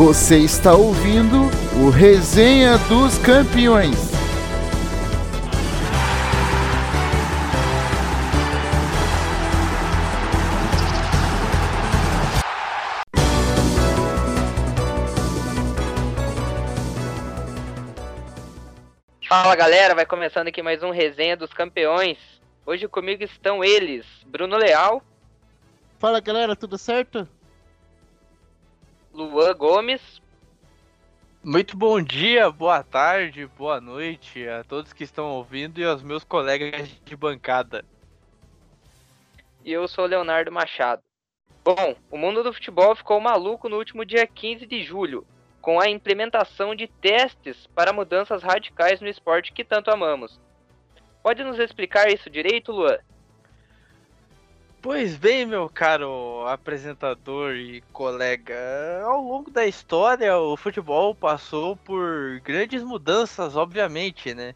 Você está ouvindo o Resenha dos Campeões. Fala galera, vai começando aqui mais um Resenha dos Campeões. Hoje comigo estão eles, Bruno Leal. Fala galera, tudo certo? Luan Gomes. Muito bom dia, boa tarde, boa noite a todos que estão ouvindo e aos meus colegas de bancada. E eu sou Leonardo Machado. Bom, o mundo do futebol ficou maluco no último dia 15 de julho, com a implementação de testes para mudanças radicais no esporte que tanto amamos. Pode nos explicar isso direito, Luan? Pois bem, meu caro apresentador e colega, ao longo da história o futebol passou por grandes mudanças, obviamente, né?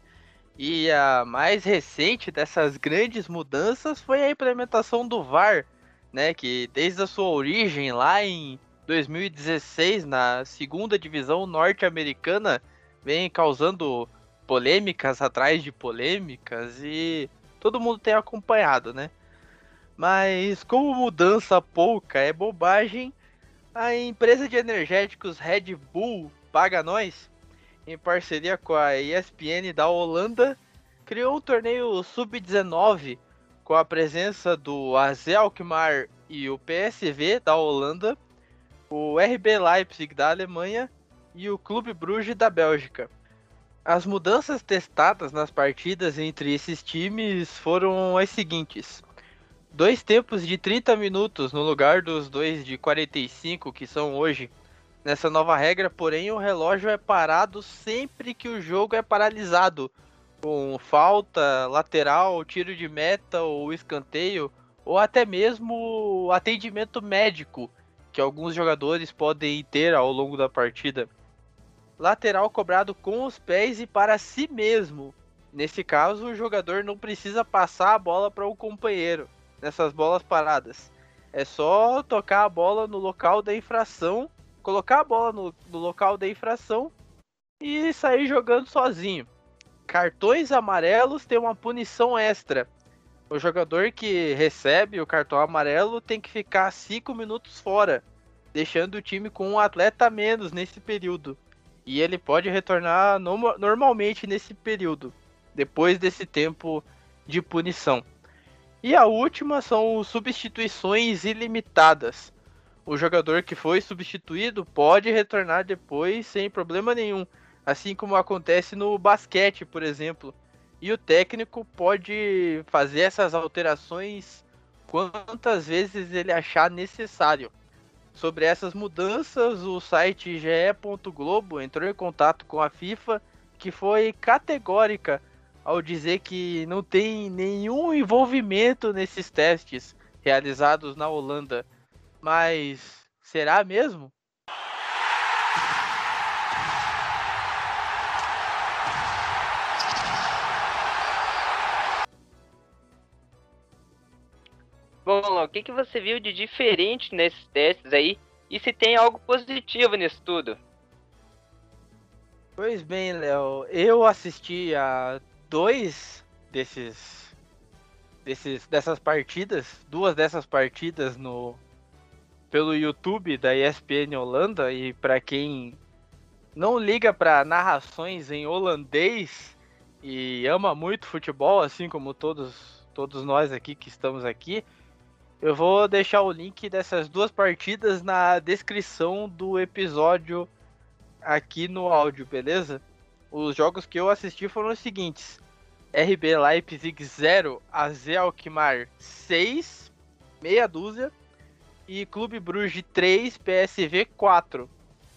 E a mais recente dessas grandes mudanças foi a implementação do VAR, né? Que desde a sua origem lá em 2016 na segunda divisão norte-americana vem causando polêmicas atrás de polêmicas e todo mundo tem acompanhado, né? Mas como mudança pouca é bobagem, a empresa de energéticos Red Bull Paga Nós, em parceria com a ESPN da Holanda, criou um torneio sub-19 com a presença do AZ Alkmaar e o PSV da Holanda, o RB Leipzig da Alemanha e o Clube Bruges da Bélgica. As mudanças testadas nas partidas entre esses times foram as seguintes: dois tempos de 30 minutos no lugar dos dois de 45 que são hoje. Nessa nova regra, porém, o relógio é parado sempre que o jogo é paralisado, com falta, lateral, tiro de meta ou escanteio, ou até mesmo atendimento médico que alguns jogadores podem ter ao longo da partida. Lateral cobrado com os pés e para si mesmo. Nesse caso, o jogador não precisa passar a bola para o companheiro nessas bolas paradas. É só tocar a bola no local da infração, colocar a bola no, no local da infração e sair jogando sozinho. Cartões amarelos têm uma punição extra. O jogador que recebe o cartão amarelo tem que ficar 5 minutos fora, deixando o time com um atleta a menos nesse período. E ele pode retornar no normalmente nesse período, depois desse tempo de punição. E a última são substituições ilimitadas. O jogador que foi substituído pode retornar depois sem problema nenhum, assim como acontece no basquete, por exemplo. E o técnico pode fazer essas alterações quantas vezes ele achar necessário. Sobre essas mudanças, o site ge.globo entrou em contato com a FIFA, que foi categórica ao dizer que não tem nenhum envolvimento nesses testes realizados na Holanda. Mas será mesmo? Bom, o que, que você viu de diferente nesses testes aí? E se tem algo positivo nisso tudo? Pois bem, Léo, eu assisti a dois desses, desses dessas partidas, duas dessas partidas no pelo YouTube da ESPN Holanda e para quem não liga para narrações em holandês e ama muito futebol, assim como todos todos nós aqui que estamos aqui, eu vou deixar o link dessas duas partidas na descrição do episódio aqui no áudio, beleza? Os jogos que eu assisti foram os seguintes: RB Leipzig 0, AZ Alkmaar 6, meia dúzia, e Clube Bruges 3, PSV 4.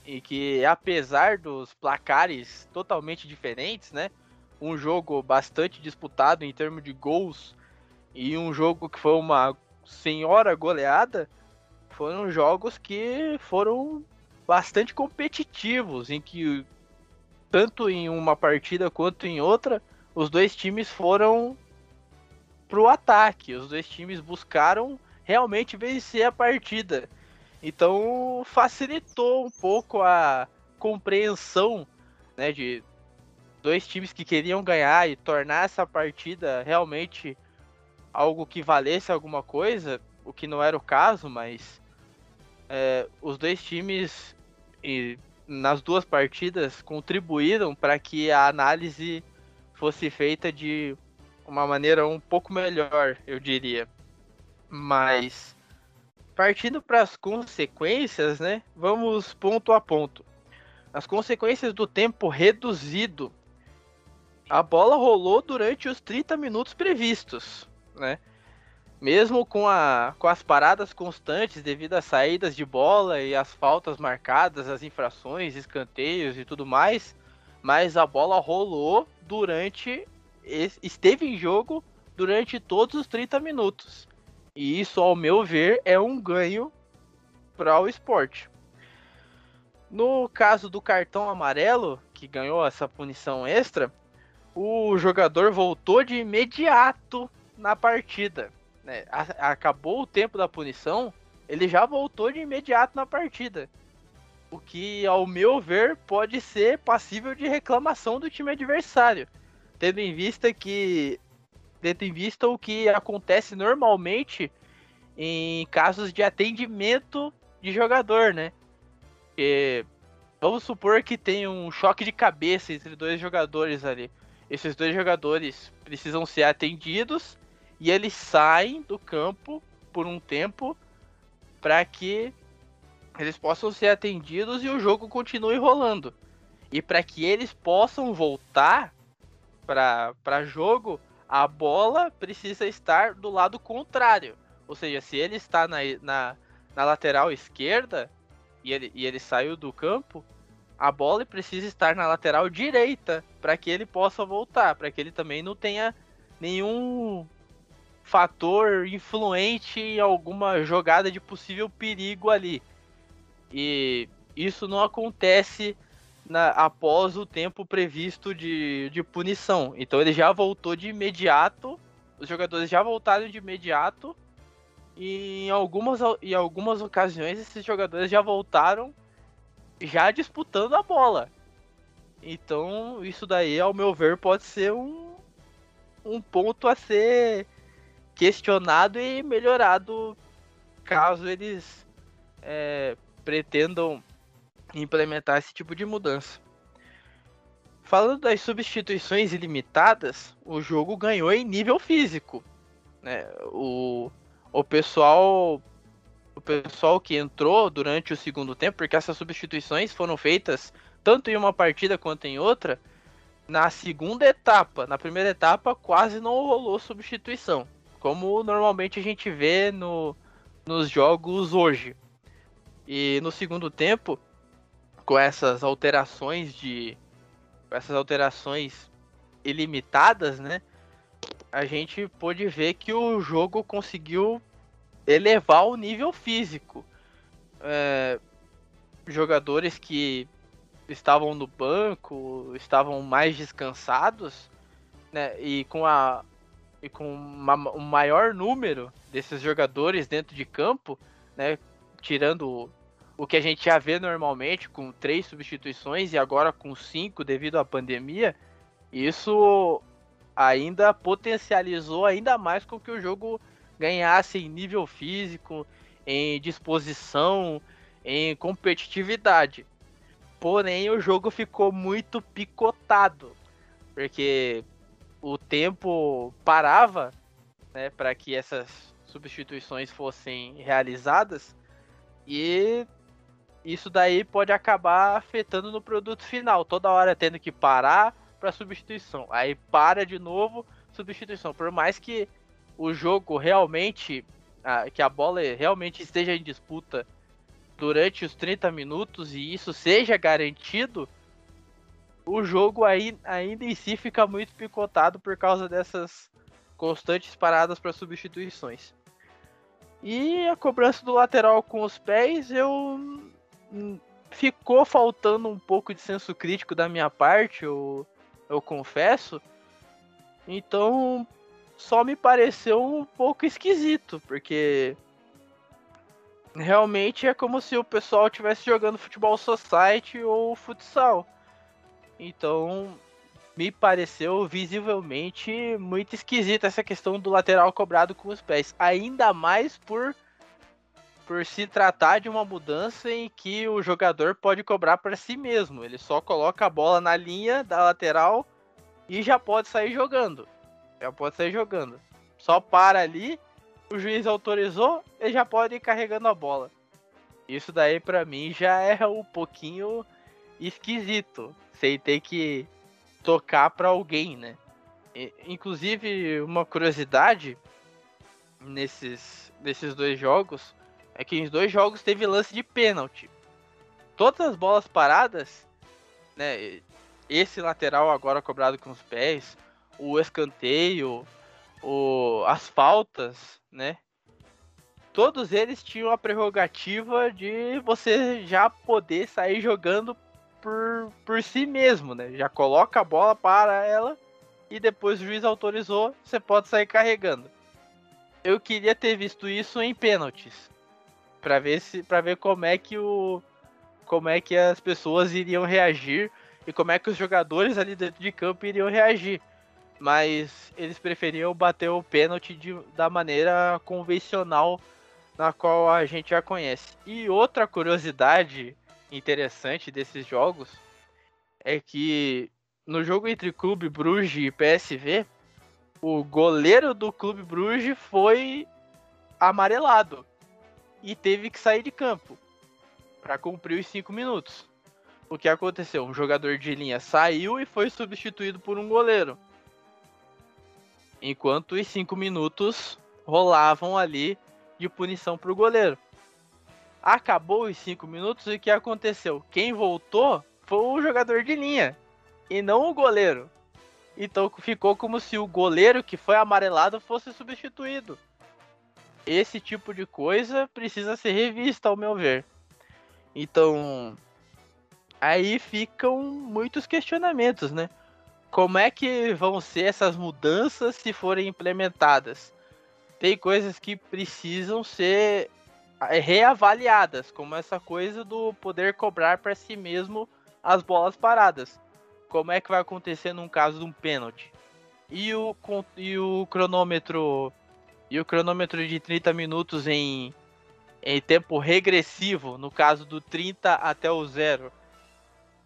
E que apesar dos placares totalmente diferentes, né? Um jogo bastante disputado em termos de gols e um jogo que foi uma senhora goleada, foram jogos que foram bastante competitivos, em que tanto em uma partida quanto em outra os dois times foram pro ataque. Os dois times buscaram realmente vencer a partida. Então facilitou um pouco a compreensão né, de dois times que queriam ganhar e tornar essa partida realmente algo que valesse alguma coisa, o que não era o caso, mas é, os dois times nas duas partidas contribuíram para que a análise fosse feita de uma maneira um pouco melhor, eu diria. Mas partindo para as consequências, né? Vamos ponto a ponto. As consequências do tempo reduzido. A bola rolou durante os 30 minutos previstos, né? Mesmo com, a, com as paradas constantes devido às saídas de bola e as faltas marcadas, as infrações, escanteios e tudo mais, mas a bola rolou durante. esteve em jogo durante todos os 30 minutos. E isso, ao meu ver, é um ganho para o esporte. No caso do cartão amarelo, que ganhou essa punição extra, o jogador voltou de imediato na partida. Né? Acabou o tempo da punição, ele já voltou de imediato na partida. O que, ao meu ver, pode ser passível de reclamação do time adversário. Tendo em vista que. Tendo em vista o que acontece normalmente em casos de atendimento de jogador, né? Porque vamos supor que tem um choque de cabeça entre dois jogadores ali. Esses dois jogadores precisam ser atendidos e eles saem do campo por um tempo para que eles possam ser atendidos e o jogo continue rolando. E para que eles possam voltar para jogo, a bola precisa estar do lado contrário. Ou seja, se ele está na, na, na lateral esquerda e ele, e ele saiu do campo, a bola precisa estar na lateral direita para que ele possa voltar, para que ele também não tenha nenhum fator influente em alguma jogada de possível perigo ali. E isso não acontece na, após o tempo previsto de, de punição. Então ele já voltou de imediato, os jogadores já voltaram de imediato, e em algumas, em algumas ocasiões esses jogadores já voltaram já disputando a bola. Então isso daí, ao meu ver, pode ser um, um ponto a ser questionado e melhorado caso eles é, pretendam implementar esse tipo de mudança. Falando das substituições ilimitadas, o jogo ganhou em nível físico. Né? O, o pessoal o pessoal que entrou durante o segundo tempo, porque essas substituições foram feitas tanto em uma partida quanto em outra, na segunda etapa. Na primeira etapa quase não rolou substituição como normalmente a gente vê no, nos jogos hoje. E no segundo tempo, com essas alterações de essas alterações ilimitadas, né? A gente pôde ver que o jogo conseguiu elevar o nível físico. É, jogadores que estavam no banco, estavam mais descansados, né? E com a e com uma, um maior número desses jogadores dentro de campo, né, tirando o que a gente já vê normalmente com três substituições e agora com cinco devido à pandemia, isso ainda potencializou ainda mais com que o jogo ganhasse em nível físico, em disposição, em competitividade. Porém, o jogo ficou muito picotado, porque o tempo parava né, para que essas substituições fossem realizadas e isso daí pode acabar afetando no produto final, toda hora tendo que parar para substituição, aí para de novo substituição, por mais que o jogo realmente, que a bola realmente esteja em disputa durante os 30 minutos e isso seja garantido, o jogo aí, ainda em si fica muito picotado por causa dessas constantes paradas para substituições. E a cobrança do lateral com os pés, eu ficou faltando um pouco de senso crítico da minha parte, eu, eu confesso. Então, só me pareceu um pouco esquisito, porque realmente é como se o pessoal estivesse jogando futebol society ou futsal. Então, me pareceu visivelmente muito esquisita essa questão do lateral cobrado com os pés. Ainda mais por, por se tratar de uma mudança em que o jogador pode cobrar para si mesmo. Ele só coloca a bola na linha da lateral e já pode sair jogando. Já pode sair jogando. Só para ali o juiz autorizou, ele já pode ir carregando a bola. Isso daí para mim já é um pouquinho esquisito. Sem ter que tocar para alguém, né? inclusive, uma curiosidade nesses, nesses dois jogos é que nos dois jogos teve lance de pênalti. Todas as bolas paradas, né? Esse lateral agora cobrado com os pés, o escanteio, o, as faltas, né? Todos eles tinham a prerrogativa de você já poder sair jogando por, por si mesmo, né? Já coloca a bola para ela e depois o juiz autorizou, você pode sair carregando. Eu queria ter visto isso em pênaltis, para ver se, para ver como é que o, como é que as pessoas iriam reagir e como é que os jogadores ali dentro de campo iriam reagir mas eles preferiam bater o pênalti de, da maneira convencional na qual a gente já conhece. E outra curiosidade interessante desses jogos é que no jogo entre Clube Bruges e PSV, o goleiro do Clube Bruges foi amarelado e teve que sair de campo para cumprir os 5 minutos. O que aconteceu? Um jogador de linha saiu e foi substituído por um goleiro enquanto os cinco minutos rolavam ali de punição para o goleiro. Acabou os cinco minutos e o que aconteceu? Quem voltou foi o jogador de linha e não o goleiro. Então ficou como se o goleiro que foi amarelado fosse substituído. Esse tipo de coisa precisa ser revista, ao meu ver. Então, aí ficam muitos questionamentos, né? como é que vão ser essas mudanças se forem implementadas? Tem coisas que precisam ser reavaliadas, como essa coisa do poder cobrar para si mesmo as bolas paradas. Como é que vai acontecer num caso de um pênalti? E o, e o cronômetro e o cronômetro de 30 minutos em, em tempo regressivo, no caso do 30 até o zero.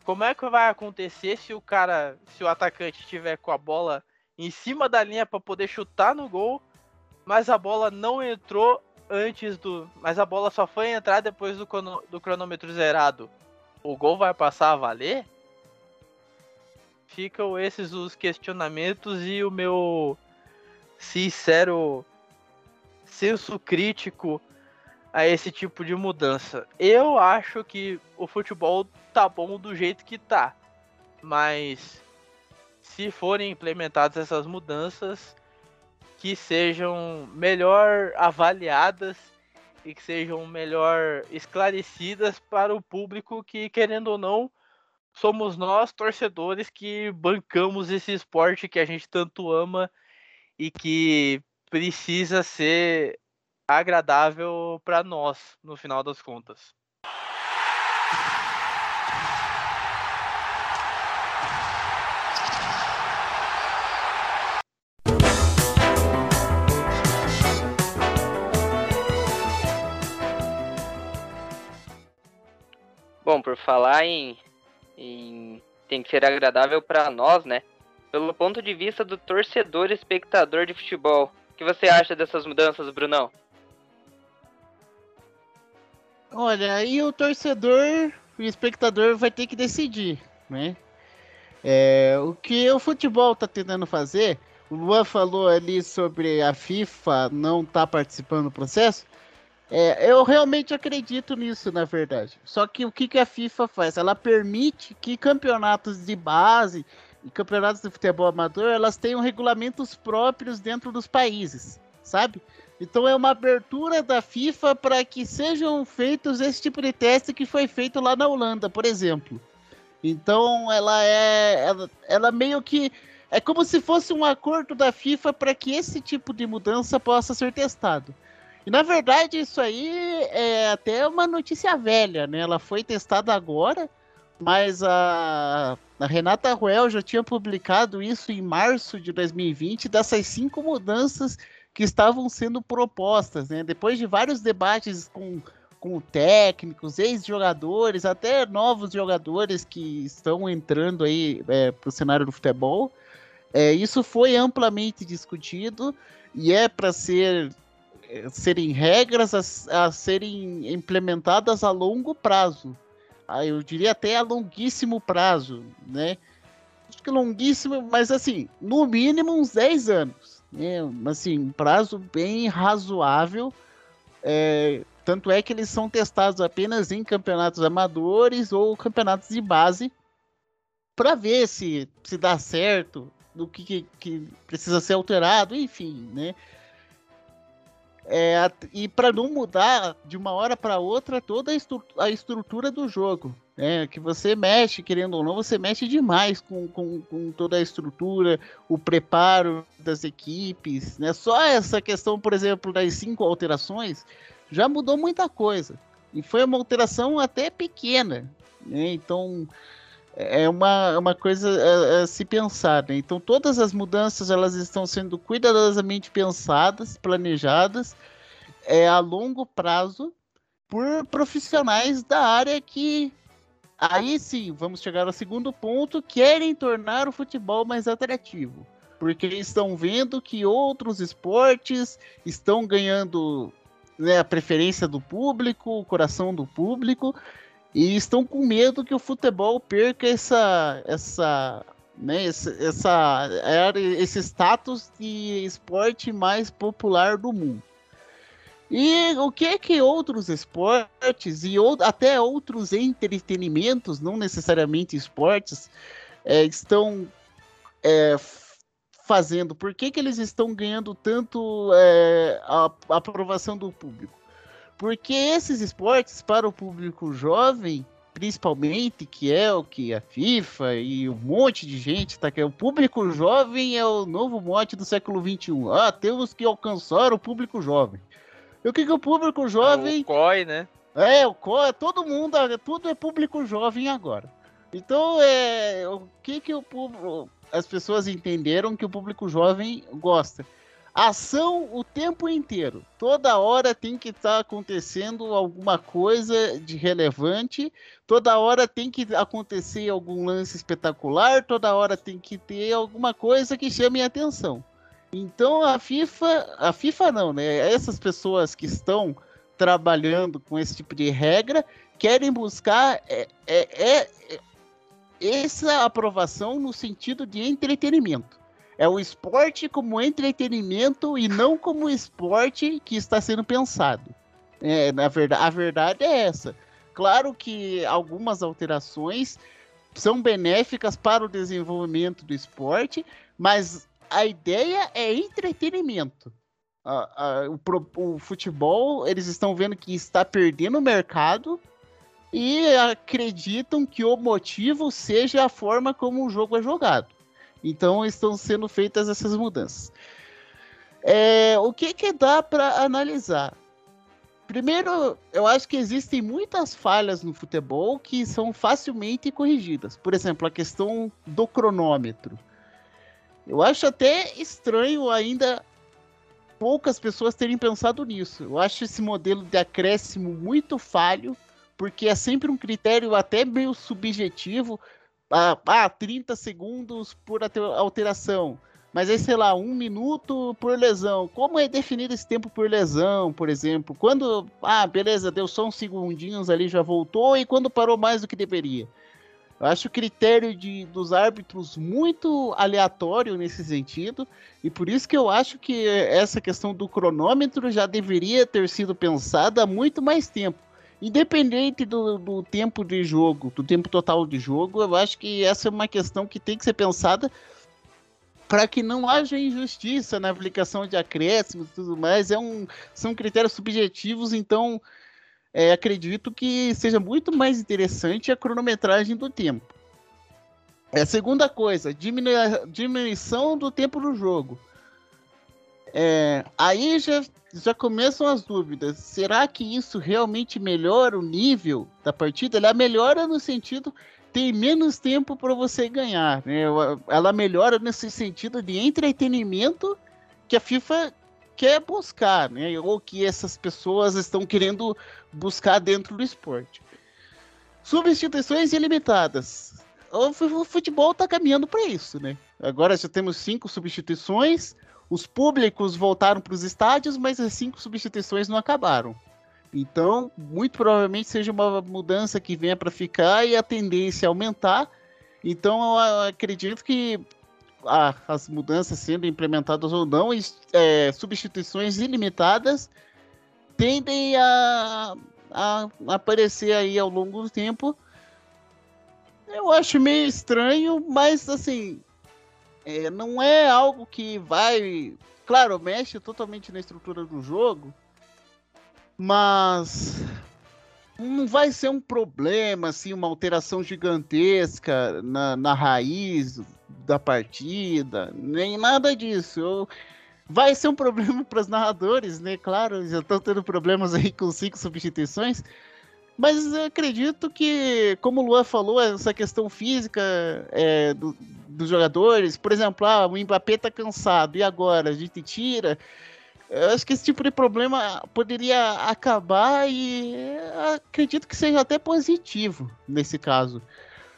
Como é que vai acontecer se o cara, se o atacante estiver com a bola em cima da linha para poder chutar no gol, mas a bola não entrou antes do, mas a bola só foi entrar depois do, do cronômetro zerado. O gol vai passar a valer? Ficam esses os questionamentos e o meu sincero senso crítico a esse tipo de mudança. Eu acho que o futebol tá bom do jeito que tá, mas se forem implementadas essas mudanças, que sejam melhor avaliadas e que sejam melhor esclarecidas para o público que, querendo ou não, somos nós, torcedores, que bancamos esse esporte que a gente tanto ama e que precisa ser agradável para nós, no final das contas. Bom, por falar em, em tem que ser agradável para nós, né? Pelo ponto de vista do torcedor espectador de futebol, o que você acha dessas mudanças, Brunão? Olha, aí o torcedor, o espectador vai ter que decidir, né? É, o que o futebol tá tentando fazer, o Luan falou ali sobre a FIFA não tá participando do processo. É, eu realmente acredito nisso, na verdade. Só que o que, que a FIFA faz? Ela permite que campeonatos de base e campeonatos de futebol amador elas tenham regulamentos próprios dentro dos países, sabe? Então é uma abertura da FIFA para que sejam feitos esse tipo de teste que foi feito lá na Holanda, por exemplo. Então ela é. Ela, ela meio que. É como se fosse um acordo da FIFA para que esse tipo de mudança possa ser testado. E na verdade isso aí é até uma notícia velha, né? Ela foi testada agora, mas a, a Renata Ruel já tinha publicado isso em março de 2020, dessas cinco mudanças que estavam sendo propostas, né? Depois de vários debates com, com técnicos, ex-jogadores, até novos jogadores que estão entrando aí é, para o cenário do futebol, é, isso foi amplamente discutido e é para ser serem regras a, a, serem implementadas a longo prazo. Ah, eu diria até a longuíssimo prazo, né? Acho que longuíssimo, mas assim, no mínimo uns 10 anos né, assim, um prazo bem razoável. É, tanto é que eles são testados apenas em campeonatos amadores ou campeonatos de base para ver se, se dá certo, do que, que, que precisa ser alterado, enfim, né? É, e para não mudar de uma hora para outra toda a, estru a, estrutura do jogo. Né? Que você mexe, querendo ou não, você mexe demais com, com, com, toda a estrutura, o preparo das equipes. Né? Só essa questão, por exemplo, das cinco alterações já mudou muita coisa. E foi uma alteração até pequena. Né? Então é uma, uma coisa a, a se pensar. Né? Então todas as mudanças elas estão sendo cuidadosamente pensadas, planejadas é, a longo prazo por profissionais da área que aí sim vamos chegar ao segundo ponto querem tornar o futebol mais atrativo porque estão vendo que outros esportes estão ganhando né, a preferência do público, o coração do público, e estão com medo que o futebol perca essa essa né, essa, esse status de esporte mais popular do mundo. E o que é que outros esportes e ou, até outros entretenimentos, não necessariamente esportes, é, estão é, fazendo? Por que, que eles estão ganhando tanto é, a, a aprovação do público? Porque esses esportes, para o público jovem, principalmente, que é o que a FIFA e um monte de gente, tá? Que é o público jovem é o novo mote do século XXI. Ah, temos que alcançar o público jovem. E o que, que o público jovem. É o COI, né? É, o COI, todo mundo, tudo é público jovem agora. Então, é, o que que o público, as pessoas entenderam que o público jovem gosta? Ação o tempo inteiro. Toda hora tem que estar tá acontecendo alguma coisa de relevante. Toda hora tem que acontecer algum lance espetacular. Toda hora tem que ter alguma coisa que chame a atenção. Então a FIFA, a FIFA não, né? Essas pessoas que estão trabalhando com esse tipo de regra querem buscar é, é, é, é essa aprovação no sentido de entretenimento. É o esporte como entretenimento e não como esporte que está sendo pensado. É, na verdade, a verdade é essa. Claro que algumas alterações são benéficas para o desenvolvimento do esporte, mas a ideia é entretenimento. o, o, futebol, eles estão vendo que está perdendo o mercado e acreditam que o motivo seja a forma como o jogo é jogado. Então estão sendo feitas essas mudanças. É, o que, que dá para analisar? Primeiro, eu acho que existem muitas falhas no futebol que são facilmente corrigidas. Por exemplo, a questão do cronômetro. Eu acho até estranho ainda poucas pessoas terem pensado nisso. Eu acho esse modelo de acréscimo muito falho, porque é sempre um critério até meio subjetivo ah, ah 30 segundos por alteração. Mas aí, sei lá, um minuto por lesão. Como é definido esse tempo por lesão, por exemplo? Quando, ah, beleza, deu só uns segundinhos ali, já voltou, e quando parou mais do que deveria? Eu acho o critério de, dos árbitros muito aleatório nesse sentido, e por isso que eu acho que essa questão do cronômetro já deveria ter sido pensada há muito mais tempo. Independente do, do, tempo de jogo, do tempo total de jogo, eu acho que essa é uma questão que tem que ser pensada para que não haja injustiça na aplicação de acréscimos e tudo mais. É um, são critérios subjetivos, então é, acredito que seja muito mais interessante a cronometragem do tempo. É a segunda coisa, diminu diminuição do tempo do jogo. É, aí já, já começam as dúvidas. Será que isso realmente melhora o nível da partida? Ela melhora no sentido tem menos tempo para você ganhar. Né? Ela melhora nesse sentido de entretenimento que a FIFA quer buscar, né? ou que essas pessoas estão querendo buscar dentro do esporte. Substituições ilimitadas. O futebol está caminhando para isso, né? Agora já temos cinco substituições. Os públicos voltaram para os estádios, mas as cinco substituições não acabaram. Então, muito provavelmente seja uma mudança que venha para ficar e a tendência a aumentar. Então, eu acredito que ah, as mudanças sendo implementadas ou não, é, substituições ilimitadas tendem a, a, aparecer aí ao longo do tempo. Eu acho meio estranho, mas assim, é, não é algo que vai. Claro, mexe totalmente na estrutura do jogo, mas não vai ser um problema, assim, uma alteração gigantesca na, na raiz da partida, nem nada disso. Eu, vai ser um problema para os narradores, né? Claro, já estão tendo problemas aí com cinco substituições. Mas acredito que, como o Luan falou, essa questão física é, do, dos jogadores, por exemplo, ah, o Mbappé tá cansado, e agora? A gente tira. Eu acho que esse tipo de problema poderia acabar e acredito que seja até positivo nesse caso.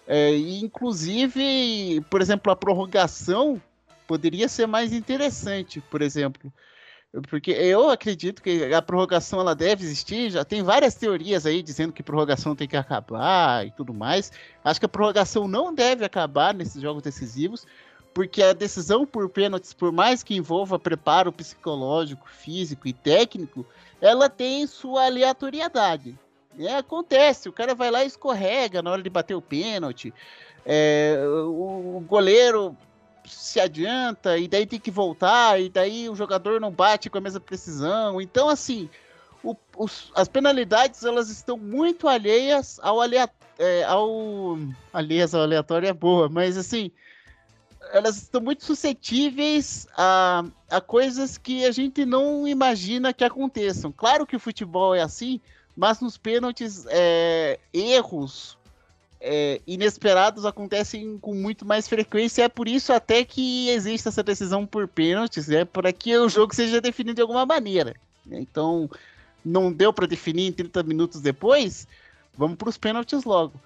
É, inclusive, por exemplo, a prorrogação poderia ser mais interessante, por exemplo. Porque eu acredito que a prorrogação ela deve existir. Já tem várias teorias aí dizendo que prorrogação tem que acabar e tudo mais. Acho que a prorrogação não deve acabar nesses jogos decisivos, porque a decisão por pênaltis, por mais que envolva preparo psicológico, físico e técnico, ela tem sua aleatoriedade. É, acontece, o cara vai lá e escorrega na hora de bater o pênalti. É, o, o goleiro se adianta e daí tem que voltar e daí o jogador não bate com a mesma precisão. Então, assim, o, os, as penalidades elas estão muito alheias ao, alea, é, ao alheias ao aleatório é boa, mas assim elas estão muito suscetíveis a, a coisas que a gente não imagina que aconteçam. Claro que o futebol é assim, mas nos pênaltis, é, erros é, inesperados acontecem com muito mais frequência. É por isso até que existe essa decisão por pênaltis, é para que o jogo seja definido de alguma maneira. Então, não deu para definir em 30 minutos depois, vamos para os pênaltis logo.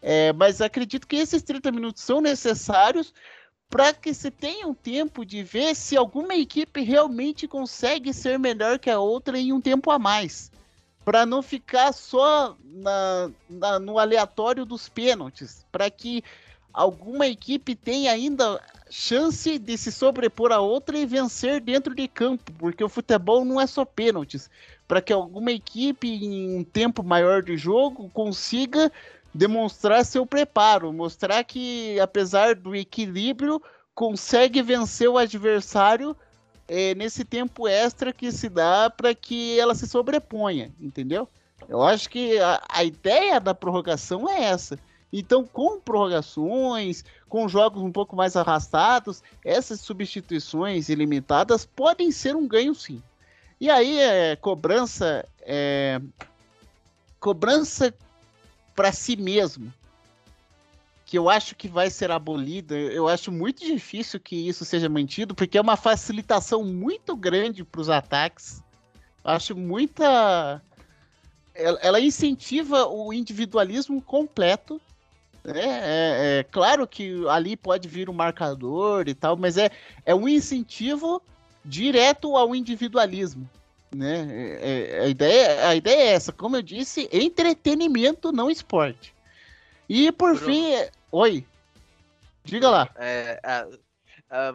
É, mas acredito que esses 30 minutos são necessários para que se tenha um tempo de ver se alguma equipe realmente consegue ser melhor que a outra em um tempo a mais. Para não ficar só na, na, no aleatório dos pênaltis. Para que alguma equipe tenha ainda chance de se sobrepor a outra e vencer dentro de campo. Porque o futebol não é só pênaltis. Para que alguma equipe, em um tempo maior de jogo, consiga demonstrar seu preparo, mostrar que, apesar do equilíbrio, consegue vencer o adversário é, nesse tempo extra que se dá para que ela se sobreponha, entendeu? Eu acho que a, a ideia da prorrogação é essa. Então, com prorrogações, com jogos um pouco mais arrastados, essas substituições ilimitadas podem ser um ganho sim. E aí, é, cobrança. É, cobrança para si mesmo, que eu acho que vai ser abolida. Eu acho muito difícil que isso seja mantido, porque é uma facilitação muito grande para os ataques. Acho muita. Ela incentiva o individualismo completo. Né? É, é, claro que ali pode vir um marcador e tal, mas é, é um incentivo direto ao individualismo. Né? É, é, a, ideia, a ideia é essa, como eu disse, entretenimento, não esporte. E por Bruno, fim, oi, diga lá. É,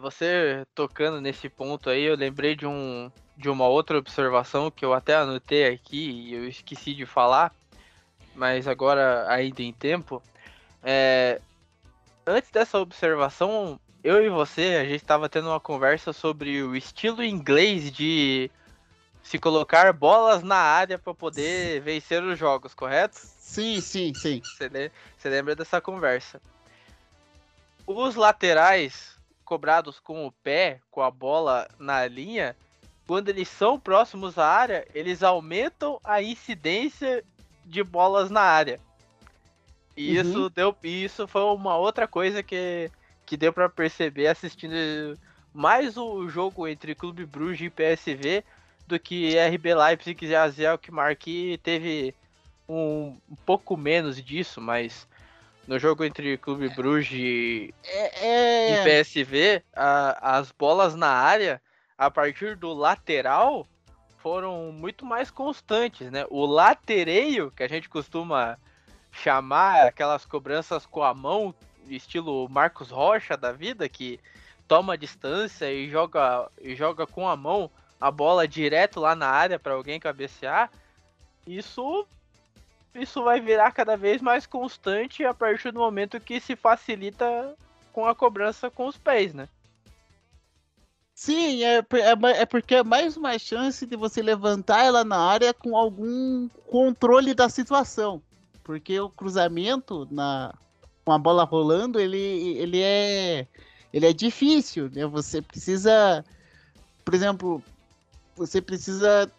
você tocando nesse ponto aí, eu lembrei de, um, de uma outra observação que eu até anotei aqui e eu esqueci de falar, mas agora ainda em tempo. É, antes dessa observação, eu e você, a gente estava tendo uma conversa sobre o estilo inglês de se colocar bolas na área para poder vencer os jogos, correto? Sim, sim, sim. Você lembra dessa conversa? Os laterais cobrados com o pé, com a bola na linha, quando eles são próximos à área, eles aumentam a incidência de bolas na área. E Uhum. isso deu, isso foi uma outra coisa que, que deu pra perceber assistindo mais o jogo entre Clube Bruges e PSV do que RB Leipzig e AZ Alkmaar que teve um, um pouco menos disso, mas no jogo entre Clube Bruges e É, em é, PSV, a- as bolas na área, a partir do lateral, foram muito mais constantes, né? O latereio, que a gente costuma chamar aquelas cobranças com a mão, estilo Marcos Rocha da vida, que toma distância e joga, e joga com a mão a bola direto lá na área para alguém cabecear, isso isso vai virar cada vez mais constante a partir do momento que se facilita com a cobrança com os pés, né? sim, é, é, é porque é mais uma chance de você levantar ela na área com algum controle da situação. Porque o cruzamento na, com a bola rolando, ele, ele é ele é difícil, né? Você precisa, por exemplo, você precisa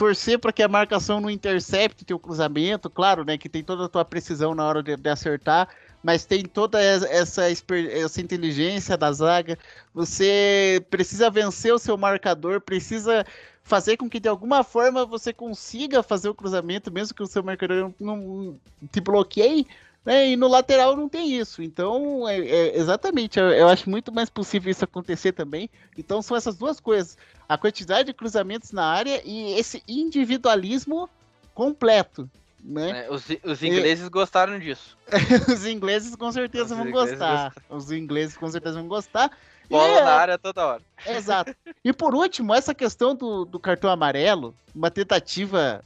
torcer para que a marcação não intercepte teu cruzamento, claro, né, que tem toda a tua precisão na hora de, de acertar, mas tem toda es- essa, essa inteligência da zaga. Você precisa vencer o seu marcador, precisa fazer com que de alguma forma você consiga fazer o cruzamento, mesmo que o seu marcador não, não te bloqueie. Né? E no lateral não tem isso. Então, é, é- exatamente, eu, eu acho muito mais possível isso acontecer também. Então, são essas duas coisas: a quantidade de cruzamentos na área e esse individualismo completo. Né? É, Os, os ingleses gostaram disso. Os ingleses com certeza Os vão gostar. Os ingleses com certeza vão gostar. E Bola é- na área toda hora. Exato. E por último, essa questão do, do cartão amarelo, uma tentativa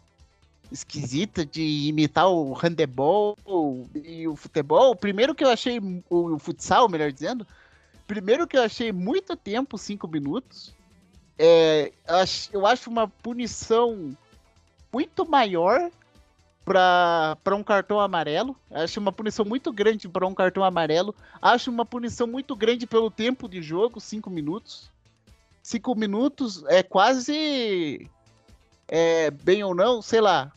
esquisita de imitar o handebol e o futebol. Primeiro que eu achei, o, futsal, melhor dizendo, primeiro que eu achei muito tempo, cinco minutos. É, eu acho uma punição muito maior para um cartão amarelo. Acho uma punição muito grande para um cartão amarelo. Acho uma punição muito grande pelo tempo de jogo, cinco minutos. Cinco minutos é quase, é, bem ou não, sei lá,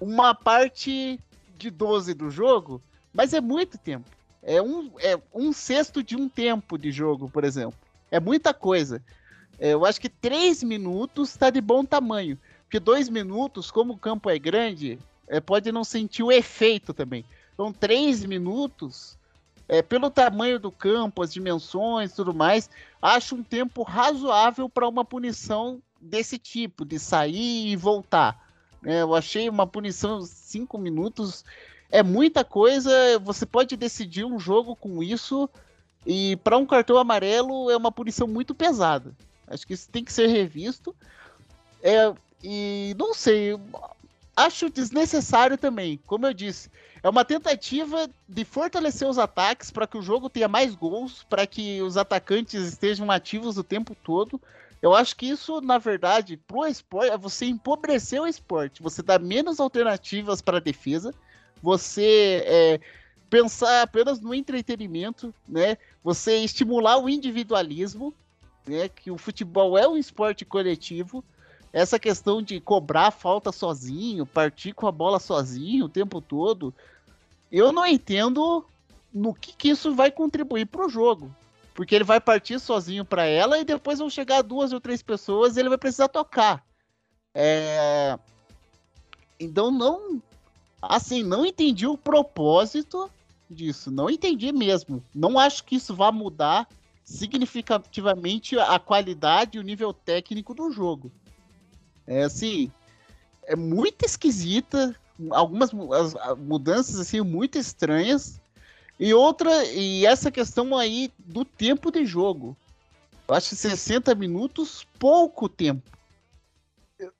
uma parte de 12 do jogo, mas é muito tempo. É um, é um sexto de um tempo de jogo, por exemplo. É muita coisa. É, eu acho que três minutos está de bom tamanho. Porque dois minutos, como o campo é grande, é, pode não sentir o efeito também. Então, três minutos, é, pelo tamanho do campo, as dimensões tudo mais, acho um tempo razoável para uma punição desse tipo, de sair e voltar. É, eu achei uma punição cinco minutos é muita coisa. Você pode decidir um jogo com isso e para um cartão amarelo é uma punição muito pesada. Acho que isso tem que ser revisto. É, e não sei, acho desnecessário também. Como eu disse, é uma tentativa de fortalecer os ataques para que o jogo tenha mais gols, para que os atacantes estejam ativos o tempo todo. Eu acho que isso, na verdade, pro esporte, é você empobrecer o esporte. Você dá menos alternativas para a defesa. Você é, pensar apenas no entretenimento, né? Você estimular o individualismo, né? Que o futebol é um esporte coletivo. Essa questão de cobrar falta sozinho, partir com a bola sozinho o tempo todo, eu não entendo no que, que isso vai contribuir para o jogo. Porque ele vai partir sozinho para ela e depois vão chegar duas ou três pessoas e ele vai precisar tocar. É... Então não. Assim, não entendi o propósito disso. Não entendi mesmo. Não acho que isso vá mudar significativamente a qualidade e o nível técnico do jogo. É assim. É muito esquisita. Algumas mudanças assim muito estranhas. E outra, e essa questão aí do tempo de jogo. Eu acho 60 minutos pouco tempo. Eu,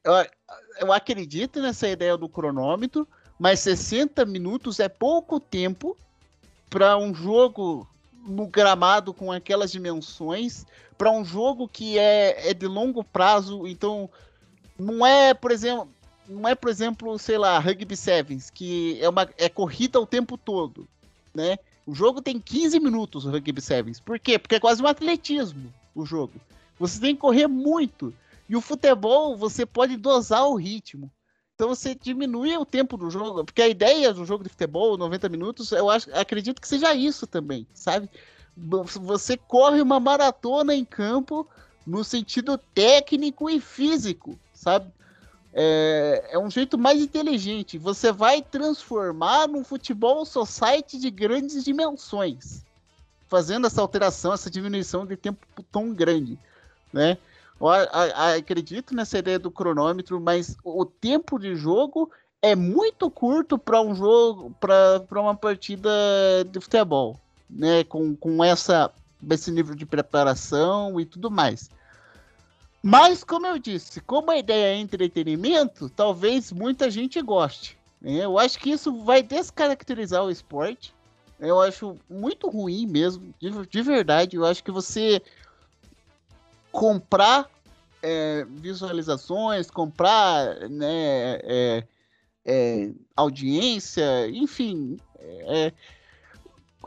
eu- acredito nessa ideia do cronômetro, mas 60 minutos é pouco tempo para um jogo no gramado com aquelas dimensões, para um jogo que é, é de longo prazo, então não é, por exemplo, não é, por exemplo, sei lá, Rugby Sevens, que é uma é corrida o tempo todo, né? O jogo tem 15 minutos, o Rugby Sevens. Por quê? Porque é quase um atletismo o jogo. Você tem que correr muito. E o futebol, você pode dosar o ritmo. Então você diminui o tempo do jogo, porque a ideia do jogo de futebol, 90 minutos, eu acho, acredito que seja isso também, sabe? Você corre uma maratona em campo no sentido técnico e físico, sabe? É, é um jeito mais inteligente. Você vai transformar num futebol society de grandes dimensões, fazendo essa alteração, essa diminuição de tempo tão grande, né? Eu acredito nessa ideia do cronômetro, mas o tempo de jogo é muito curto para um jogo, para uma partida de futebol, né? Com, com essa, esse nível de preparação e tudo mais. Mas, como eu disse, como a ideia é entretenimento, talvez muita gente goste. Né? Eu acho que isso vai descaracterizar o esporte. Eu acho muito ruim mesmo, de, de verdade. Eu acho que você comprar é, visualizações, comprar né, é, é, audiência, enfim, é,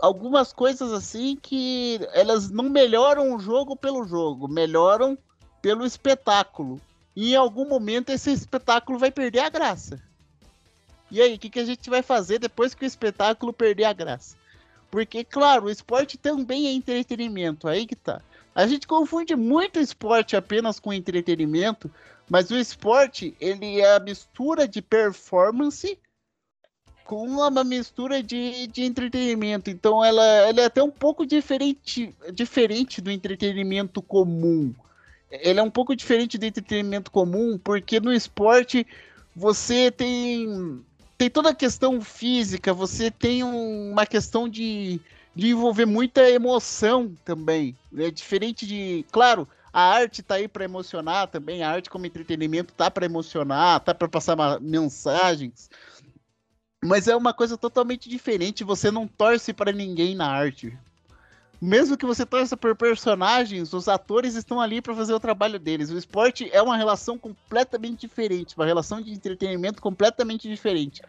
algumas coisas assim que elas não melhoram o jogo pelo jogo, melhoram pelo espetáculo. E em algum momento esse espetáculo vai perder a graça. E aí, o que, que a gente vai fazer depois que o espetáculo perder a graça? Porque, claro, o esporte também é entretenimento, aí que tá. A gente confunde muito esporte apenas com entretenimento, mas o esporte, ele é a mistura de performance com uma mistura de, de entretenimento. Então ela, ela é até um pouco diferente, diferente do entretenimento comum. Ele é um pouco diferente do entretenimento comum, porque no esporte você tem, tem toda a questão física, você tem um, uma questão de, de envolver muita emoção também. É diferente de. Claro, a arte tá aí para emocionar também, a arte como entretenimento tá para emocionar, tá para passar mensagens. Mas é uma coisa totalmente diferente, você não torce para ninguém na arte. Mesmo que você torça por personagens, os atores estão ali para fazer o trabalho deles. O esporte é uma relação completamente diferente, uma relação de entretenimento completamente diferente.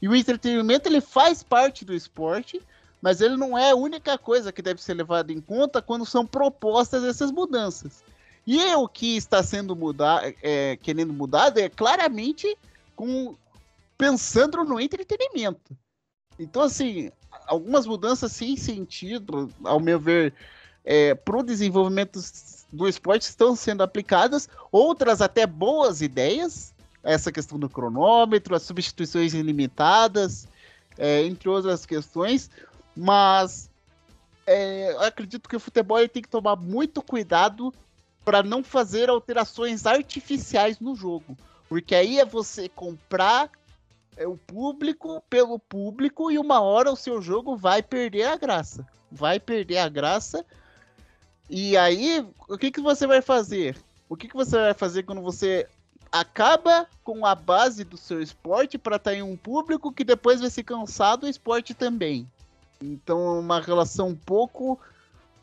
E o entretenimento ele faz parte do esporte, mas ele não é a única coisa que deve ser levada em conta quando são propostas essas mudanças. E é o que está sendo mudar, é, querendo mudado é claramente com pensando no entretenimento. Então, assim, algumas mudanças sem sentido, ao meu ver, é, para o desenvolvimento do esporte estão sendo aplicadas, outras até boas ideias, essa questão do cronômetro, as substituições ilimitadas, é, entre outras questões, mas é, acredito que o futebol tem que tomar muito cuidado para não fazer alterações artificiais no jogo. Porque aí é você comprar é, o público pelo público e uma hora o seu jogo vai perder a graça. Vai perder a graça. E aí, o que, que você vai fazer? O que, que você vai fazer quando você acaba com a base do seu esporte para estar tá em um público que depois vai se cansar do esporte também? Então é uma relação um pouco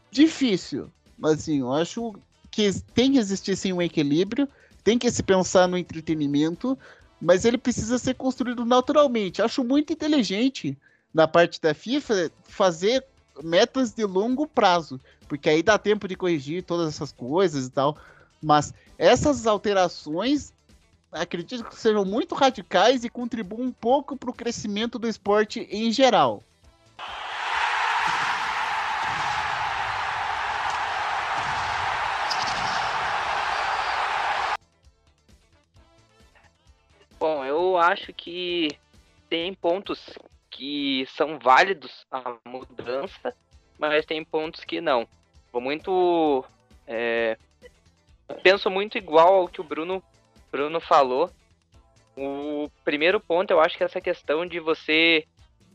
difícil. Mas assim, eu acho que tem que existir sim um equilíbrio, tem que se pensar no entretenimento, mas ele precisa ser construído naturalmente. Acho muito inteligente da parte da FIFA fazer metas de longo prazo, porque aí dá tempo de corrigir todas essas coisas e tal. Mas essas alterações acredito que sejam muito radicais e contribuam um pouco para o crescimento do esporte em geral. Acho que tem pontos que são válidos a mudança, mas tem pontos que não. Vou muito. É, penso muito igual ao que o Bruno, Bruno falou. O primeiro ponto, eu acho que é essa questão de você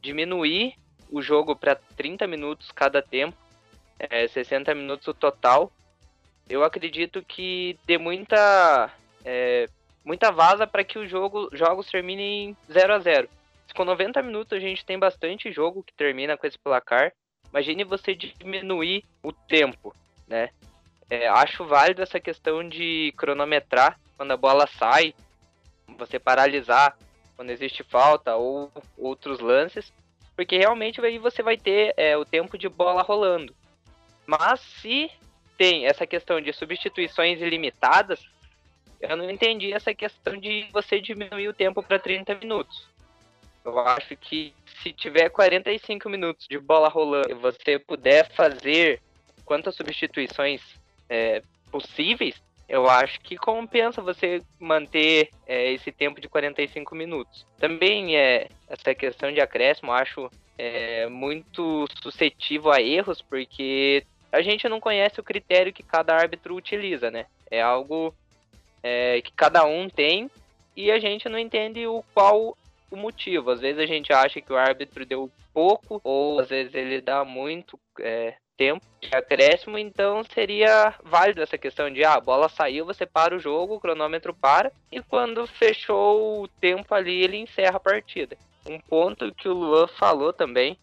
diminuir o jogo para 30 minutos cada tempo, é, 60 minutos o total. Eu acredito que dê muita é, muita vaza para que o jogo, jogos terminem 0 a 0 Se com 90 minutos a gente tem bastante jogo que termina com esse placar, imagine você diminuir o tempo, né? É, acho válido essa questão de cronometrar quando a bola sai, você paralisar quando existe falta ou outros lances, porque realmente aí você vai ter é, o tempo de bola rolando. Mas se tem essa questão de substituições ilimitadas, eu não entendi essa questão de você diminuir o tempo para 30 minutos. Eu acho que se tiver 45 minutos de bola rolando e você puder fazer quantas substituições é, possíveis, eu acho que compensa você manter é, esse tempo de 45 minutos. Também é essa questão de acréscimo, acho é, muito suscetível a erros, porque a gente não conhece o critério que cada árbitro utiliza, né? É algo é, que cada um tem e a gente não entende o qual o motivo. Às vezes a gente acha que o árbitro deu pouco, ou às vezes ele dá muito é, tempo de acréscimo, então seria válido essa questão de ah, a bola saiu, você para o jogo, o cronômetro para, e quando fechou o tempo ali, ele encerra a partida. Um ponto que o Luan falou também,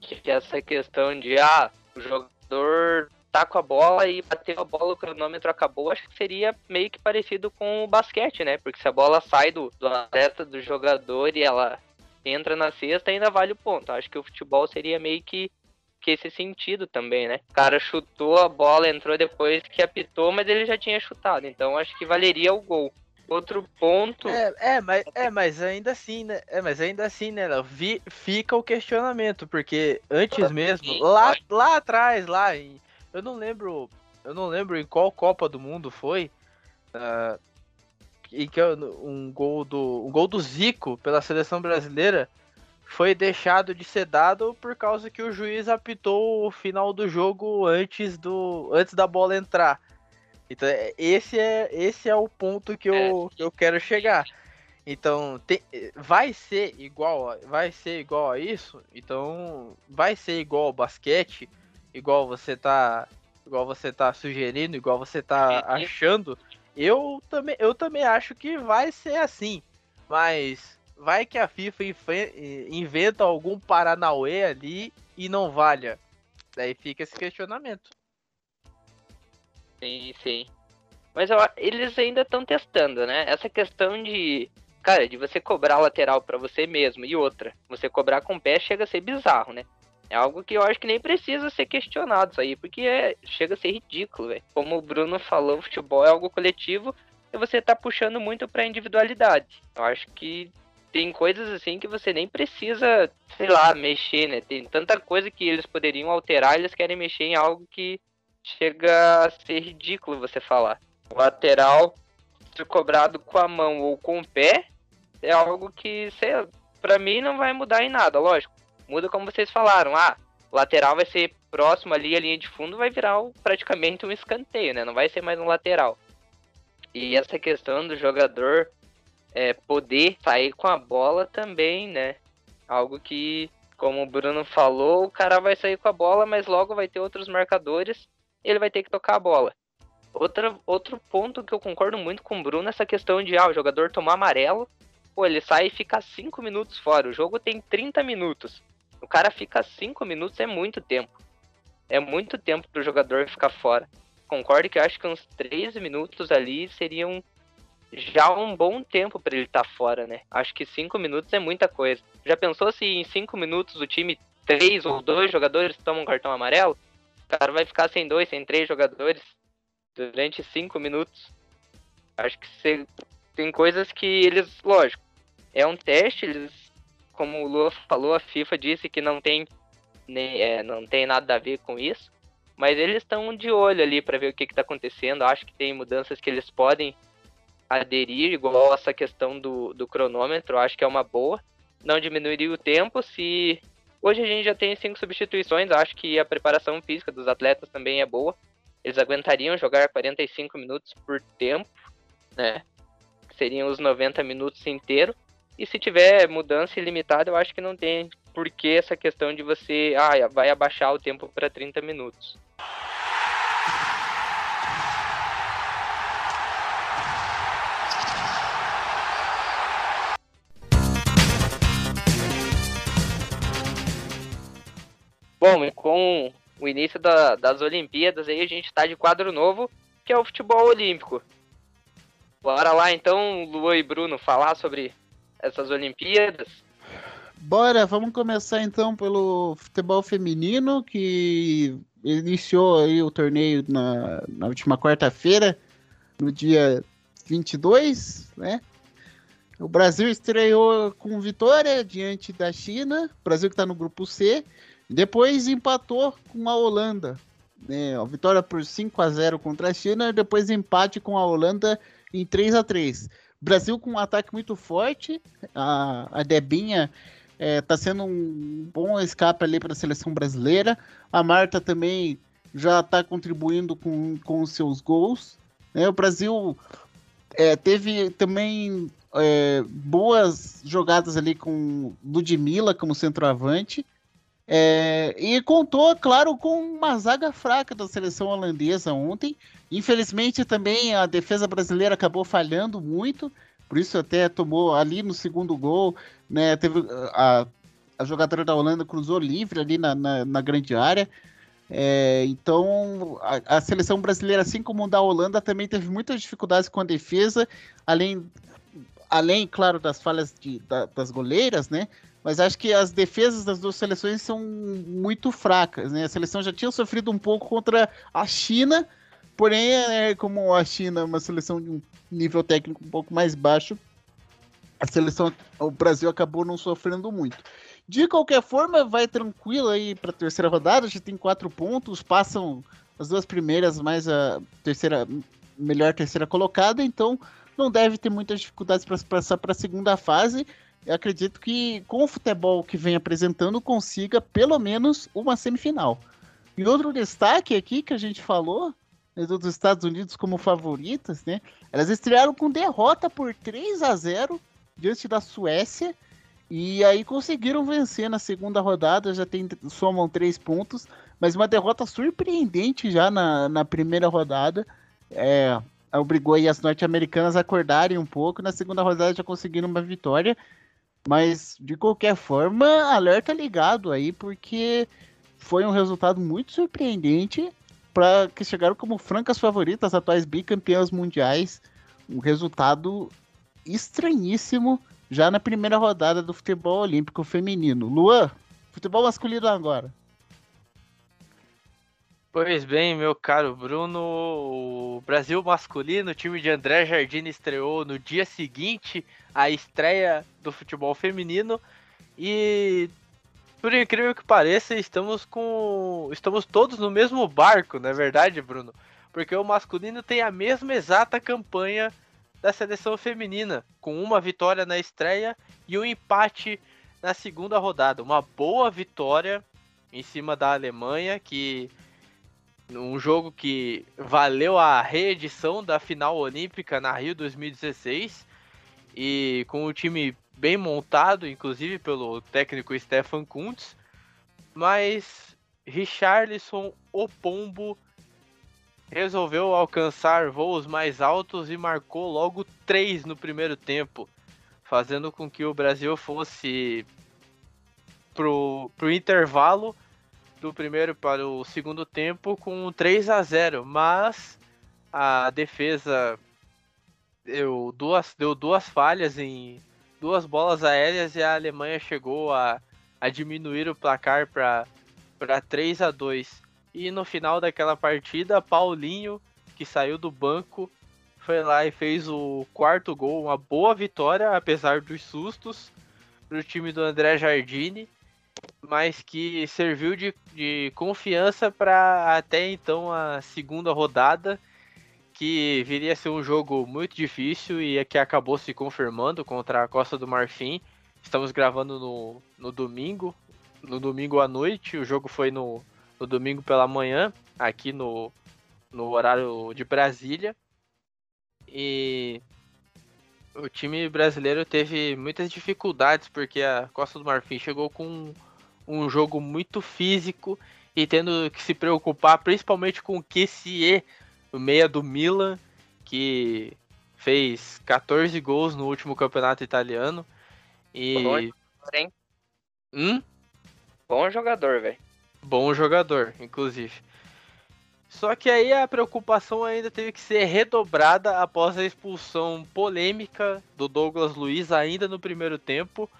que é essa questão de ah, o jogador tá com a bola e bateu a bola, o cronômetro acabou, acho que seria meio que parecido com o basquete, né? Porque se a bola sai do, do atleta, do jogador e ela entra na cesta, ainda vale o ponto. Acho que o futebol seria meio que, que esse sentido também, né? O cara chutou a bola, entrou depois que apitou, mas ele já tinha chutado. Então acho que valeria o gol. Outro ponto. É, é, mas, é, mas ainda assim, né? É, mas ainda assim, né, Léo? Fica o questionamento, porque antes mesmo, lá, lá atrás, lá em eu não lembro. Eu não lembro em qual Copa do Mundo foi. Uh, e que um gol do. Um gol do Zico pela seleção brasileira foi deixado de ser dado por causa que o juiz apitou o final do jogo antes do antes da bola entrar. Então esse é esse é o ponto que eu, que eu quero chegar. Então tem, vai ser igual vai ser igual a isso. Então vai ser igual ao basquete igual você tá, igual você tá sugerindo, igual você tá achando, eu também, eu também acho que vai ser assim. Mas vai que a FIFA inventa algum paranauê ali e não valha. Daí fica esse questionamento. Sim, sim. Mas eu, eles ainda estão testando, né? Essa questão de, cara, de você cobrar lateral para você mesmo e outra, você cobrar com o pé chega a ser bizarro, né? É algo que eu acho que nem precisa ser questionado isso aí, porque é, chega a ser ridículo, velho. Como o Bruno falou, o futebol é algo coletivo e você tá puxando muito pra individualidade. Eu acho que tem coisas assim que você nem precisa, sei lá, mexer, né? Tem tanta coisa que eles poderiam alterar, eles querem mexer em algo que chega a ser ridículo você falar. O lateral ser cobrado com a mão ou com o pé é algo que, sei lá, pra mim não vai mudar em nada, lógico muda como vocês falaram. Ah, lateral vai ser próximo ali à linha de fundo, vai virar praticamente um escanteio, né? Não vai ser mais um lateral. E essa questão do jogador é, poder sair com a bola também, né? Algo que, como o Bruno falou, o cara vai sair com a bola, mas logo vai ter outros marcadores, ele vai ter que tocar a bola. Outra, outro ponto que eu concordo muito com o Bruno é essa questão de ah, o jogador tomar amarelo, pô, ele sai e fica 5 minutos fora. O jogo tem 30 minutos. O cara fica 5 minutos, é muito tempo. É muito tempo pro jogador ficar fora. Concordo que eu acho que uns 13 minutos ali seriam já um bom tempo para ele estar tá fora, né? Acho que 5 minutos é muita coisa. Já pensou se em 5 minutos o time, 3 ou 2 jogadores tomam um cartão amarelo? O cara vai ficar sem dois, sem três jogadores durante 5 minutos. Acho que tem coisas que eles, lógico, é um teste, eles como o Lua falou, a FIFA disse que não tem, nem, é, não tem nada a ver com isso. Mas eles estão de olho ali para ver o que está acontecendo. Acho que tem mudanças que eles podem aderir, igual essa questão do, do cronômetro. Acho que é uma boa. Não diminuiria o tempo se. Hoje a gente já tem cinco substituições. Acho que a preparação física dos atletas também é boa. Eles aguentariam jogar 45 minutos por tempo, né? Seriam os 90 minutos inteiros. E se tiver mudança ilimitada, eu acho que não tem por que essa questão de você, ah, vai abaixar o tempo para 30 minutos. Bom, e com o início da, das Olimpíadas aí a gente está de quadro novo, que é o futebol olímpico. Bora lá então, Luan e Bruno, falar sobre essas Olimpíadas. Bora, vamos começar então pelo futebol feminino, que iniciou aí o torneio na, na última quarta-feira, no dia 22, né? O Brasil estreou com vitória diante da China, Brasil que está no grupo C, depois empatou com a Holanda, né? A vitória por 5 a 0 contra a China, depois empate com a Holanda em 3 a 3 Brasil com um ataque muito forte, a, a Debinha está é, sendo um bom escape ali para a seleção brasileira. A Marta também já está contribuindo com, com os seus gols. Né? O Brasil é, teve também é, boas jogadas ali com Ludmilla como centroavante. É, e contou, claro, com uma zaga fraca da seleção holandesa ontem. Infelizmente, também a defesa brasileira acabou falhando muito, por isso até tomou ali no segundo gol, né? Teve a, a jogadora da Holanda cruzou livre ali na, na, na grande área. É, então, a, a, seleção brasileira, assim como da Holanda, também teve muitas dificuldades com a defesa, além, além claro, das falhas de, da, das goleiras, né? Mas acho que as defesas das duas seleções são muito fracas, né? A seleção já tinha sofrido um pouco contra a China, porém, é, como a China é uma seleção de um nível técnico um pouco mais baixo, a seleção, o Brasil acabou não sofrendo muito. De qualquer forma, vai tranquilo aí para a terceira rodada, já tem quatro pontos, passam as duas primeiras mais a terceira melhor terceira colocada, então não deve ter muitas dificuldades para passar para a segunda fase eu acredito que com o futebol que vem apresentando consiga pelo menos uma semifinal. E outro destaque aqui que a gente falou né, dos Estados Unidos como favoritas, né? Elas estrearam com derrota por 3 a 0 diante da Suécia e aí conseguiram vencer na segunda rodada, já tem, somam três pontos, mas uma derrota surpreendente já na, na primeira rodada. É, obrigou as norte-americanas a acordarem um pouco. Na segunda rodada já conseguiram uma vitória. Mas, de qualquer forma, alerta ligado aí, porque foi um resultado muito surpreendente para que chegaram como francas favoritas, atuais bicampeãs mundiais. Um resultado estranhíssimo já na primeira rodada do futebol olímpico feminino. Luan, futebol masculino agora. Pois bem, meu caro Bruno, o Brasil masculino, o time de André Jardine estreou no dia seguinte à estreia do futebol feminino e por incrível que pareça, estamos com estamos todos no mesmo barco, não é verdade, Bruno? Porque o masculino tem a mesma exata campanha da seleção feminina, com uma vitória na estreia e um empate na segunda rodada. Uma boa vitória em cima da Alemanha, que um jogo que valeu a reedição da final olímpica na Rio 2016 e com o time bem montado, inclusive pelo técnico Stefan Kuntz, mas Richarlison, o Pombo, resolveu alcançar voos mais altos e marcou logo três no primeiro tempo, fazendo com que o Brasil fosse pro, pro intervalo do primeiro para o segundo tempo com 3 a 0, mas a defesa deu duas, deu duas falhas em duas bolas aéreas e a Alemanha chegou a, a diminuir o placar para 3 a 2. E no final daquela partida, Paulinho, que saiu do banco, foi lá e fez o quarto gol, uma boa vitória, apesar dos sustos, para o time do André Jardine mas que serviu de, de confiança para até então a segunda rodada, que viria a ser um jogo muito difícil e que acabou se confirmando contra a Costa do Marfim. Estamos gravando no, no domingo, no domingo à noite, o jogo foi no, no domingo pela manhã, aqui no, no horário de Brasília. E o time brasileiro teve muitas dificuldades porque a Costa do Marfim chegou com um jogo muito físico e tendo que se preocupar principalmente com o Kessie, o meia do Milan, que fez 14 gols no último campeonato italiano. E. Bom hein? Hum? Bom jogador, velho. Bom jogador, inclusive. Só que aí a preocupação ainda teve que ser redobrada após a expulsão polêmica do Douglas Luiz ainda no primeiro tempo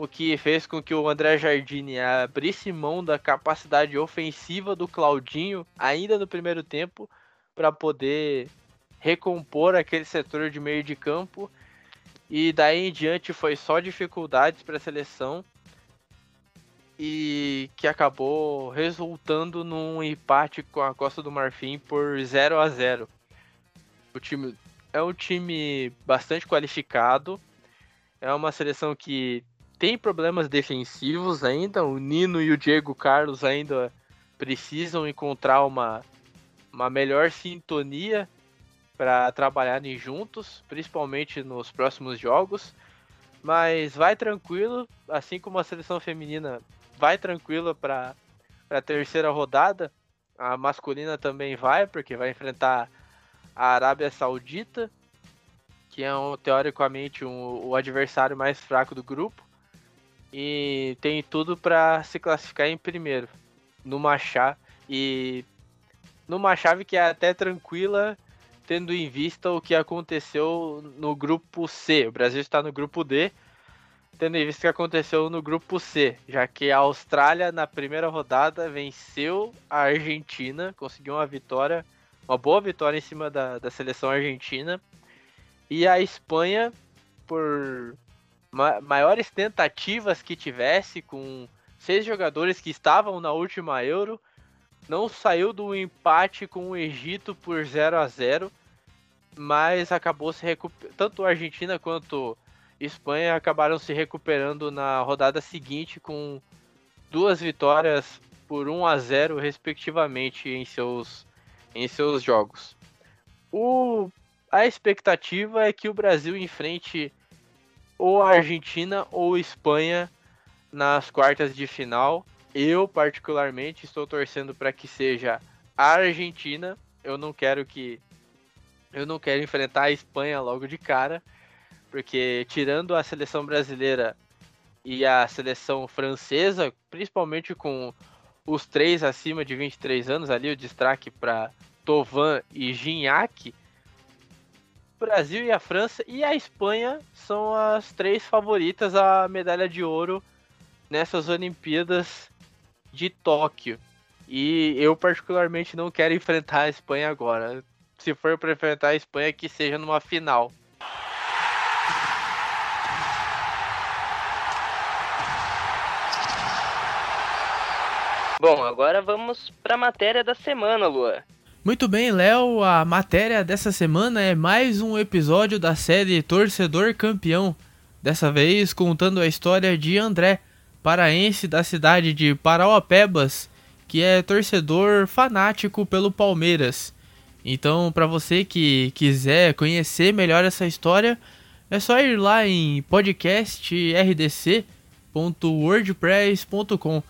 o que fez com que o André Jardine abrisse mão da capacidade ofensiva do Claudinho ainda no primeiro tempo para poder recompor aquele setor de meio de campo. E daí em diante foi só dificuldades para a seleção e que acabou resultando num empate com a Costa do Marfim por 0 a 0. O time é um time bastante qualificado, é uma seleção que tem problemas defensivos ainda. O Nino e o Diego Carlos ainda precisam encontrar uma, uma melhor sintonia para trabalharem juntos, principalmente nos próximos jogos. Mas vai tranquilo, assim como a seleção feminina vai tranquila para a terceira rodada. A masculina também vai, porque vai enfrentar a Arábia Saudita, que é um, teoricamente um, o adversário mais fraco do grupo e tem tudo para se classificar em primeiro numa chave e numa chave que é até tranquila, tendo em vista o que aconteceu no grupo C. O Brasil está no grupo D, tendo em vista o que aconteceu no grupo C, já que a Austrália na primeira rodada venceu a Argentina, conseguiu uma vitória, uma boa vitória em cima da, da seleção argentina, e a Espanha por ma maiores tentativas que tivesse com seis jogadores que estavam na última Euro, não saiu do empate com o Egito por 0 a 0 mas acabou se recuperando. Tanto a Argentina quanto a Espanha acabaram se recuperando na rodada seguinte com duas vitórias por 1 a 0 respectivamente em seus, em seus jogos. O, a expectativa é que o Brasil enfrente ou Argentina ou Espanha nas quartas de final. Eu, particularmente, estou torcendo para que seja a Argentina. Eu não quero que. Eu não quero enfrentar a Espanha logo de cara, porque tirando a seleção brasileira e a seleção francesa, principalmente com os três acima de 23 anos ali, o destaque para Tovan e Gignac, Brasil e a França e a Espanha são as três favoritas à medalha de ouro nessas Olimpíadas de Tóquio. E eu particularmente não quero enfrentar a Espanha agora. Se for para enfrentar a Espanha, que seja numa final. Bom, agora vamos para a matéria da semana, Lua. Muito bem, Léo. A matéria dessa semana é mais um episódio da série Torcedor Campeão. Dessa vez contando a história de André, paraense da cidade de Parauapebas, que é torcedor fanático pelo Palmeiras. Então, para você que quiser conhecer melhor essa história, é só ir lá em podcastrdc.wordpress.com.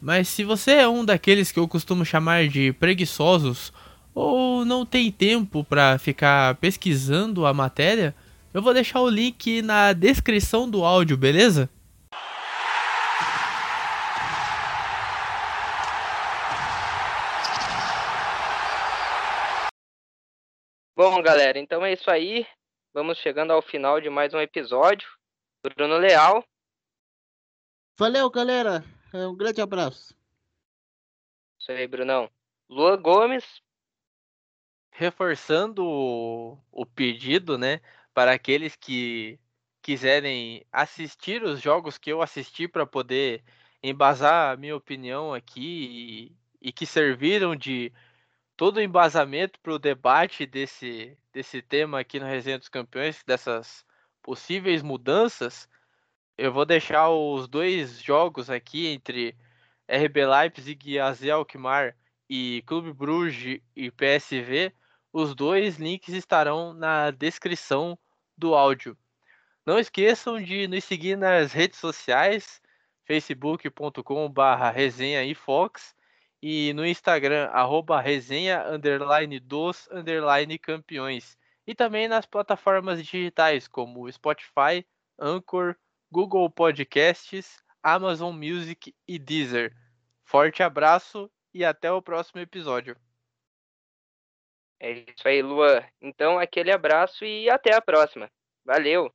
Mas se você é um daqueles que eu costumo chamar de preguiçosos ou não tem tempo para ficar pesquisando a matéria, eu vou deixar o link na descrição do áudio, beleza? Bom, galera, então é isso aí. Vamos chegando ao final de mais um episódio. Bruno Leal. Valeu, galera. Um grande abraço. Isso aí, Brunão. Lua Gomes reforçando o, o pedido, né, para aqueles que quiserem assistir os jogos que eu assisti para poder embasar a minha opinião aqui e, e que serviram de todo o embasamento para o debate desse, desse tema aqui no Resenha dos Campeões, dessas possíveis mudanças, eu vou deixar os dois jogos aqui entre RB Leipzig e AZ Alkmaar e Clube Bruges e PSV os dois links estarão na descrição do áudio. Não esqueçam de nos seguir nas redes sociais, facebook.com.br resenha e Fox e no Instagram, arroba resenha underline dos underline campeões. E também nas plataformas digitais como Spotify, Anchor, Google Podcasts, Amazon Music e Deezer. Forte abraço e até o próximo episódio. É isso aí, Lua. Então, aquele abraço e até a próxima. Valeu!